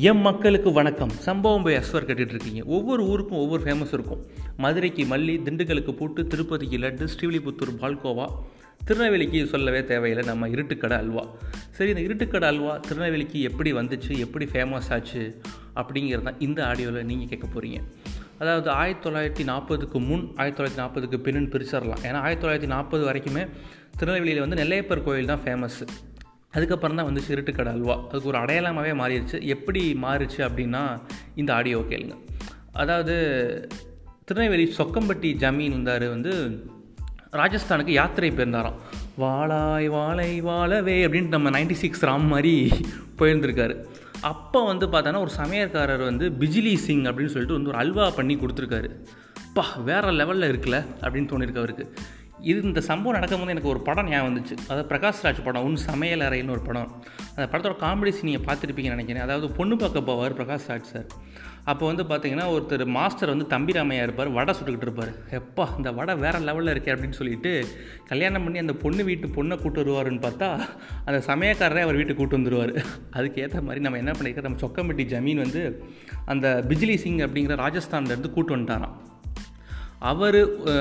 M மக்களுக்கு வணக்கம். சம்பவம் போய் எஸ்வர் கட்டிகிட்டு இருக்கீங்க. ஒவ்வொரு ஊருக்கும் ஒவ்வொரு ஃபேமஸ் இருக்கும். மதுரைக்கு மல்லி திண்டுக்கலுக்கு பூட்டு திருப்பதிக்கு லட்டு ஸ்ரீவிலிபுத்தூர் பால்கோவா. திருநெல்வேலிக்கு சொல்லவே தேவையில்லை நம்ம இருட்டுக்கடை அல்வா. சரி இந்த இருட்டுக்கடை அல்வா திருநெல்வேலிக்கு எப்படி வந்துச்சு எப்படி ஃபேமஸ் ஆச்சு அப்படிங்கிறது தான் இந்த ஆடியோவில் நீங்கள் கேட்க போகிறீங்க அதாவது ஆயிரத்தி தொள்ளாயிரத்தி நாற்பதுக்கு முன் ஆயிரத்தி தொள்ளாயிரத்தி நாற்பதுக்கு பின்னு பிரிச்சிடலாம். ஏன்னா ஆயிரத்தி தொள்ளாயிரத்தி நாற்பது வரைக்குமே திருநெல்வேலியில் வந்து நெல்லையப்பர் கோயில் தான் ஃபேமஸ்ஸு அதுக்கப்புறம் தான் வந்து சிருட்டுக்கடை அல்வா. அதுக்கு ஒரு அடையாளமாகவே மாறிடுச்சு. எப்படி மாறிச்சு அப்படின்னா இந்த ஆடியோ கேளுங்க. அதாவது திருநெல்வேலி சொக்கம்பட்டி ஜமீன் இருந்தார் வந்து ராஜஸ்தானுக்கு யாத்திரை போயிருந்தாராம். வாழாய் வாழை வாழவே அப்படின்ட்டு நம்ம நைன்டி சிக்ஸ் ராம் மாதிரி போயிருந்திருக்காரு. அப்போ வந்து பார்த்தோன்னா ஒரு சமையற்காரர் வந்து பிஜிலி சிங் அப்படின்னு சொல்லிட்டு வந்து ஒரு அல்வா பண்ணி கொடுத்துருக்காரு. பா வேறு லெவலில் இருக்குல்ல அப்படின்னு தோணியிருக்கு அவருக்கு. இது இந்த சம்பவம் நடக்கும்போது எனக்கு ஒரு படம் ஞாபகம் வந்துச்சு. அதாவது பிரகாஷ் ராஜ் படம் உன் சமையல் அறைன்னு ஒரு படம். அந்த படத்தோட காமெடிஸ் நீங்கள் பார்த்துருப்பீங்கன்னு நினைக்கிறேன். அதாவது பொண்ணு பார்க்க போவார் பிரகாஷ் ராஜ் சார் அப்போ வந்து பார்த்தீங்கன்னா ஒருத்தர் மாஸ்டர் வந்து தம்பி ராமையா இருப்பார் வடை சுட்டுக்கிட்டு இருப்பார். எப்பா இந்த வடை வேறு லெவலில் இருக்கே அப்படின்னு சொல்லிட்டு கல்யாணம் பண்ணி அந்த பொண்ணு வீட்டு பொண்ணை கூட்டு வருவாருன்னு பார்த்தா அந்த சமயக்காரரே அவர் வீட்டுக்கு கூட்டு வந்துடுவார் அதுக்கு ஏற்ற மாதிரி நம்ம என்ன பண்ணியிருக்கோம் நம்ம சொக்கம்பட்டி ஜமீன் வந்து அந்த பிஜ்லி சிங் அப்படிங்கிற ராஜஸ்தான்லேருந்து கூட்டு வந்துட்டாராம். அவர்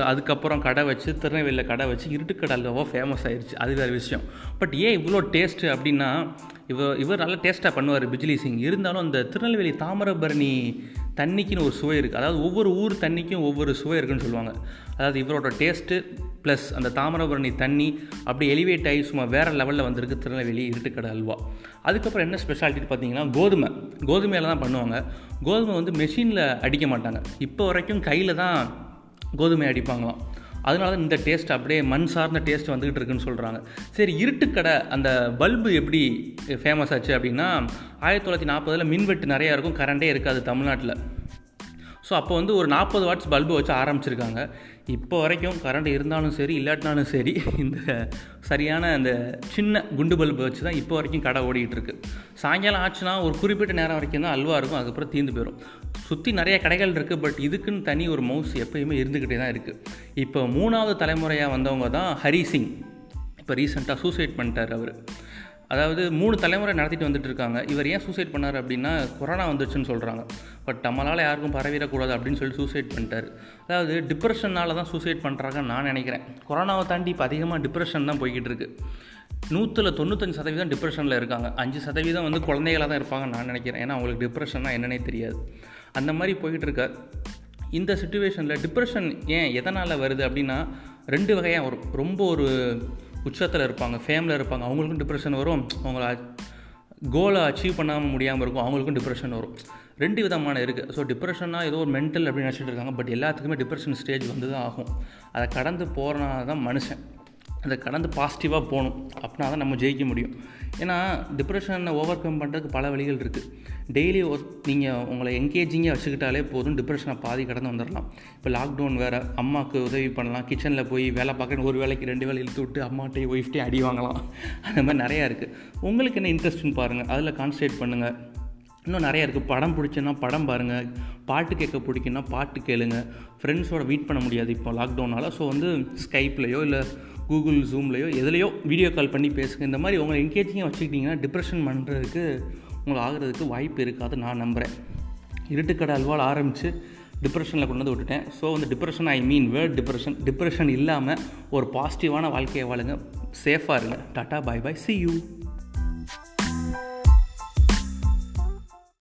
அதுக்கப்புறம் கடை வச்சு திருநெல்வேலியில் கடை வச்சு இருட்டுக்கடை அல்வாவோ ஃபேமஸ் ஆயிடுச்சு அது வேறு விஷயம். பட் ஏன் இவ்வளோ டேஸ்ட்டு அப்படின்னா இவர் இவர் நல்லா டேஸ்ட்டாக பண்ணுவார் பிஜ்லி சிங். இருந்தாலும் அந்த திருநெல்வேலி தாமிரபரணி தண்ணிக்குன்னு ஒரு சுவை இருக்குது அதாவது ஒவ்வொரு ஊர் தண்ணிக்கும் ஒவ்வொரு சுவை இருக்குன்னு சொல்லுவாங்க. அதாவது இவரோட டேஸ்ட்டு ப்ளஸ் அந்த தாமிரபரணி தண்ணி அப்படி எலிவேட் ஆகி சும்மா வேறு லெவலில் வந்திருக்கு திருநெல்வேலி இருட்டுக்கடை அல்வா. அதுக்கப்புறம் என்ன ஸ்பெஷாலிட்டி பார்த்தீங்கன்னா கோதுமை. கோதுமையில் தான் பண்ணுவாங்க. கோதுமை வந்து மெஷினில் அடிக்க மாட்டாங்க. இப்போ வரைக்கும் கையில் தான் கோதுமை அடிப்பாங்களாம். அதனால தான் இந்த டேஸ்ட் அப்படியே மண் சார்ந்த டேஸ்ட் வந்துக்கிட்டு இருக்குன்னு சொல்கிறாங்க சரி இருட்டுக்கடை அந்த பல்பு எப்படி ஃபேமஸ் ஆச்சு அப்படின்னா ஆயிரத்தி தொள்ளாயிரத்தி நாற்பதில் மின்வெட்டு நிறையா இருக்கும் கரண்டே இருக்காது தமிழ்நாட்டில். ஸோ அப்போ வந்து ஒரு நாற்பது வாட்ஸ் பல்பு வச்சு ஆரம்பிச்சிருக்காங்க. இப்போ வரைக்கும் கரண்ட் இருந்தாலும் சரி இல்லாட்டினாலும் சரி இந்த சரியான அந்த சின்ன குண்டு பல்பு வச்சு தான் இப்போ வரைக்கும் கடை ஓடிக்கிட்டுருக்கு சாயங்காலம் ஆச்சுன்னா ஒரு குறிப்பிட்ட நேரம் வரைக்கும் தான் அல்வா இருக்கும் அதுக்கப்புறம் தீர்ந்து போயிடும் சுற்றி நிறைய கடைகள் இருக்குது பட் இதுக்குன்னு தனி ஒரு மவுஸ் எப்பயுமே இருந்துக்கிட்டே தான் இருக்குது இப்போ மூணாவது தலைமுறையாக வந்தவங்க தான் ஹரி சிங். இப்போ ரீசெண்டாக சூசைட் பண்ணிட்டார் அவர். அதாவது மூணு தலைமுறை நடத்திட்டு வந்துட்டு இருக்காங்க இவர் ஏன் சூசைட் பண்ணார் அப்படின்னா கொரோனா வந்துருச்சுன்னு சொல்கிறாங்க பட் நம்மளால் யாருக்கும் பரவிடக்கூடாது அப்படின்னு சொல்லி சூசைட் பண்ணிட்டார். அதாவது டிப்ரெஷனால் தான் சூசைட் பண்ணுறாங்கன்னு நான் நினைக்கிறேன். கொரோனாவை தாண்டி இப்போ அதிகமாக டிப்ரெஷன் தான் போய்கிட்டு இருக்குது நூற்றில் தொண்ணூத்தஞ்சு சதவீதம் டிப்ரெஷனில் இருக்காங்க. அஞ்சு சதவீதம் வந்து குழந்தைகளாக தான் இருப்பாங்கன்னு நான் நினைக்கிறேன். ஏன்னா அவங்களுக்கு டிப்ரெஷன்னா என்னன்னே தெரியாது. அந்த மாதிரி போய்கிட்டு இருக்க இந்த சுச்சுவேஷனில் டிப்ரெஷன் ஏன் எதனால் வருது அப்படின்னா ரெண்டு வகையாக வரும். ரொம்ப ஒரு உச்சத்தில் இருப்பாங்க ஃபேமில் இருப்பாங்க அவங்களுக்கும் டிப்ரெஷன் வரும். அவங்கள கோலை அச்சீவ் பண்ணாமல் முடியாமல் இருக்கும் அவங்களுக்கும் டிப்ரெஷன் வரும். ரெண்டு விதமான இருக்குது ஸோ டிப்ரெஷன்னா ஏதோ ஒரு மென்டல் அப்படின்னு நினச்சிட்டு இருக்காங்க பட் எல்லாத்துக்குமே டிப்ரெஷன் ஸ்டேஜ் வந்து தான் ஆகும். அதை கடந்து போகிறனால தான் மனுஷன். அதை கடந்து பாசிட்டிவாக போகணும். அப்படின்னா தான் நம்ம ஜெயிக்க முடியும். ஏன்னா டிப்ரெஷனை ஓவர் கம் பண்ணுறதுக்கு பல வழிகள் இருக்குது டெய்லி நீங்கள் உங்களை என்கேஜிங்காக வச்சுக்கிட்டாலே போதும் டிப்ரெஷனை பாதி கடந்து வந்துடலாம் இப்போ லாக்டவுன் வேறு அம்மாவுக்கு உதவி பண்ணலாம். கிச்சனில் போய் வேலை பார்க்க ஒரு வேலைக்கு ரெண்டு வேலை இழுத்து விட்டு அம்மாட்டையும் ஒய்ஃப்டையும் அடி வாங்கலாம். அந்த மாதிரி நிறையா இருக்குது உங்களுக்கு என்ன இன்ட்ரெஸ்ட்னு பாருங்கள் அதில் கான்சன்ட்ரேட் பண்ணுங்கள் இன்னும் நிறையா இருக்குது படம் பிடிச்சுன்னா படம் பாருங்கள் பாட்டு கேட்க பிடிக்குன்னா பாட்டு கேளுங்க. ஃப்ரெண்ட்ஸோட மீட் பண்ண முடியாது இப்போ லாக்டவுனால் ஸோ வந்து ஸ்கைப்லேயோ இல்லை கூகுள் ஜூம்லேயோ எதுலேயோ வீடியோ கால் பண்ணி பேசுங்க. இந்த மாதிரி உங்களை என்கேஜிங்காக வச்சுக்கிட்டிங்கன்னா டிப்ரெஷன் பண்ணுறதுக்கு உங்களை ஆகிறதுக்கு வாய்ப்பு இருக்காது நான் நம்புகிறேன் இருட்டுக்கடை அல்வால் ஆரம்பித்து டிப்ரெஷனில் கொண்டு வந்து விட்டுட்டேன். ஸோ வந்து depression I mean word depression depression இல்லாமல் ஒரு பாசிட்டிவான வாழ்க்கையை வாழுங்க. சேஃபாக இருங்க. Tata bye bye see you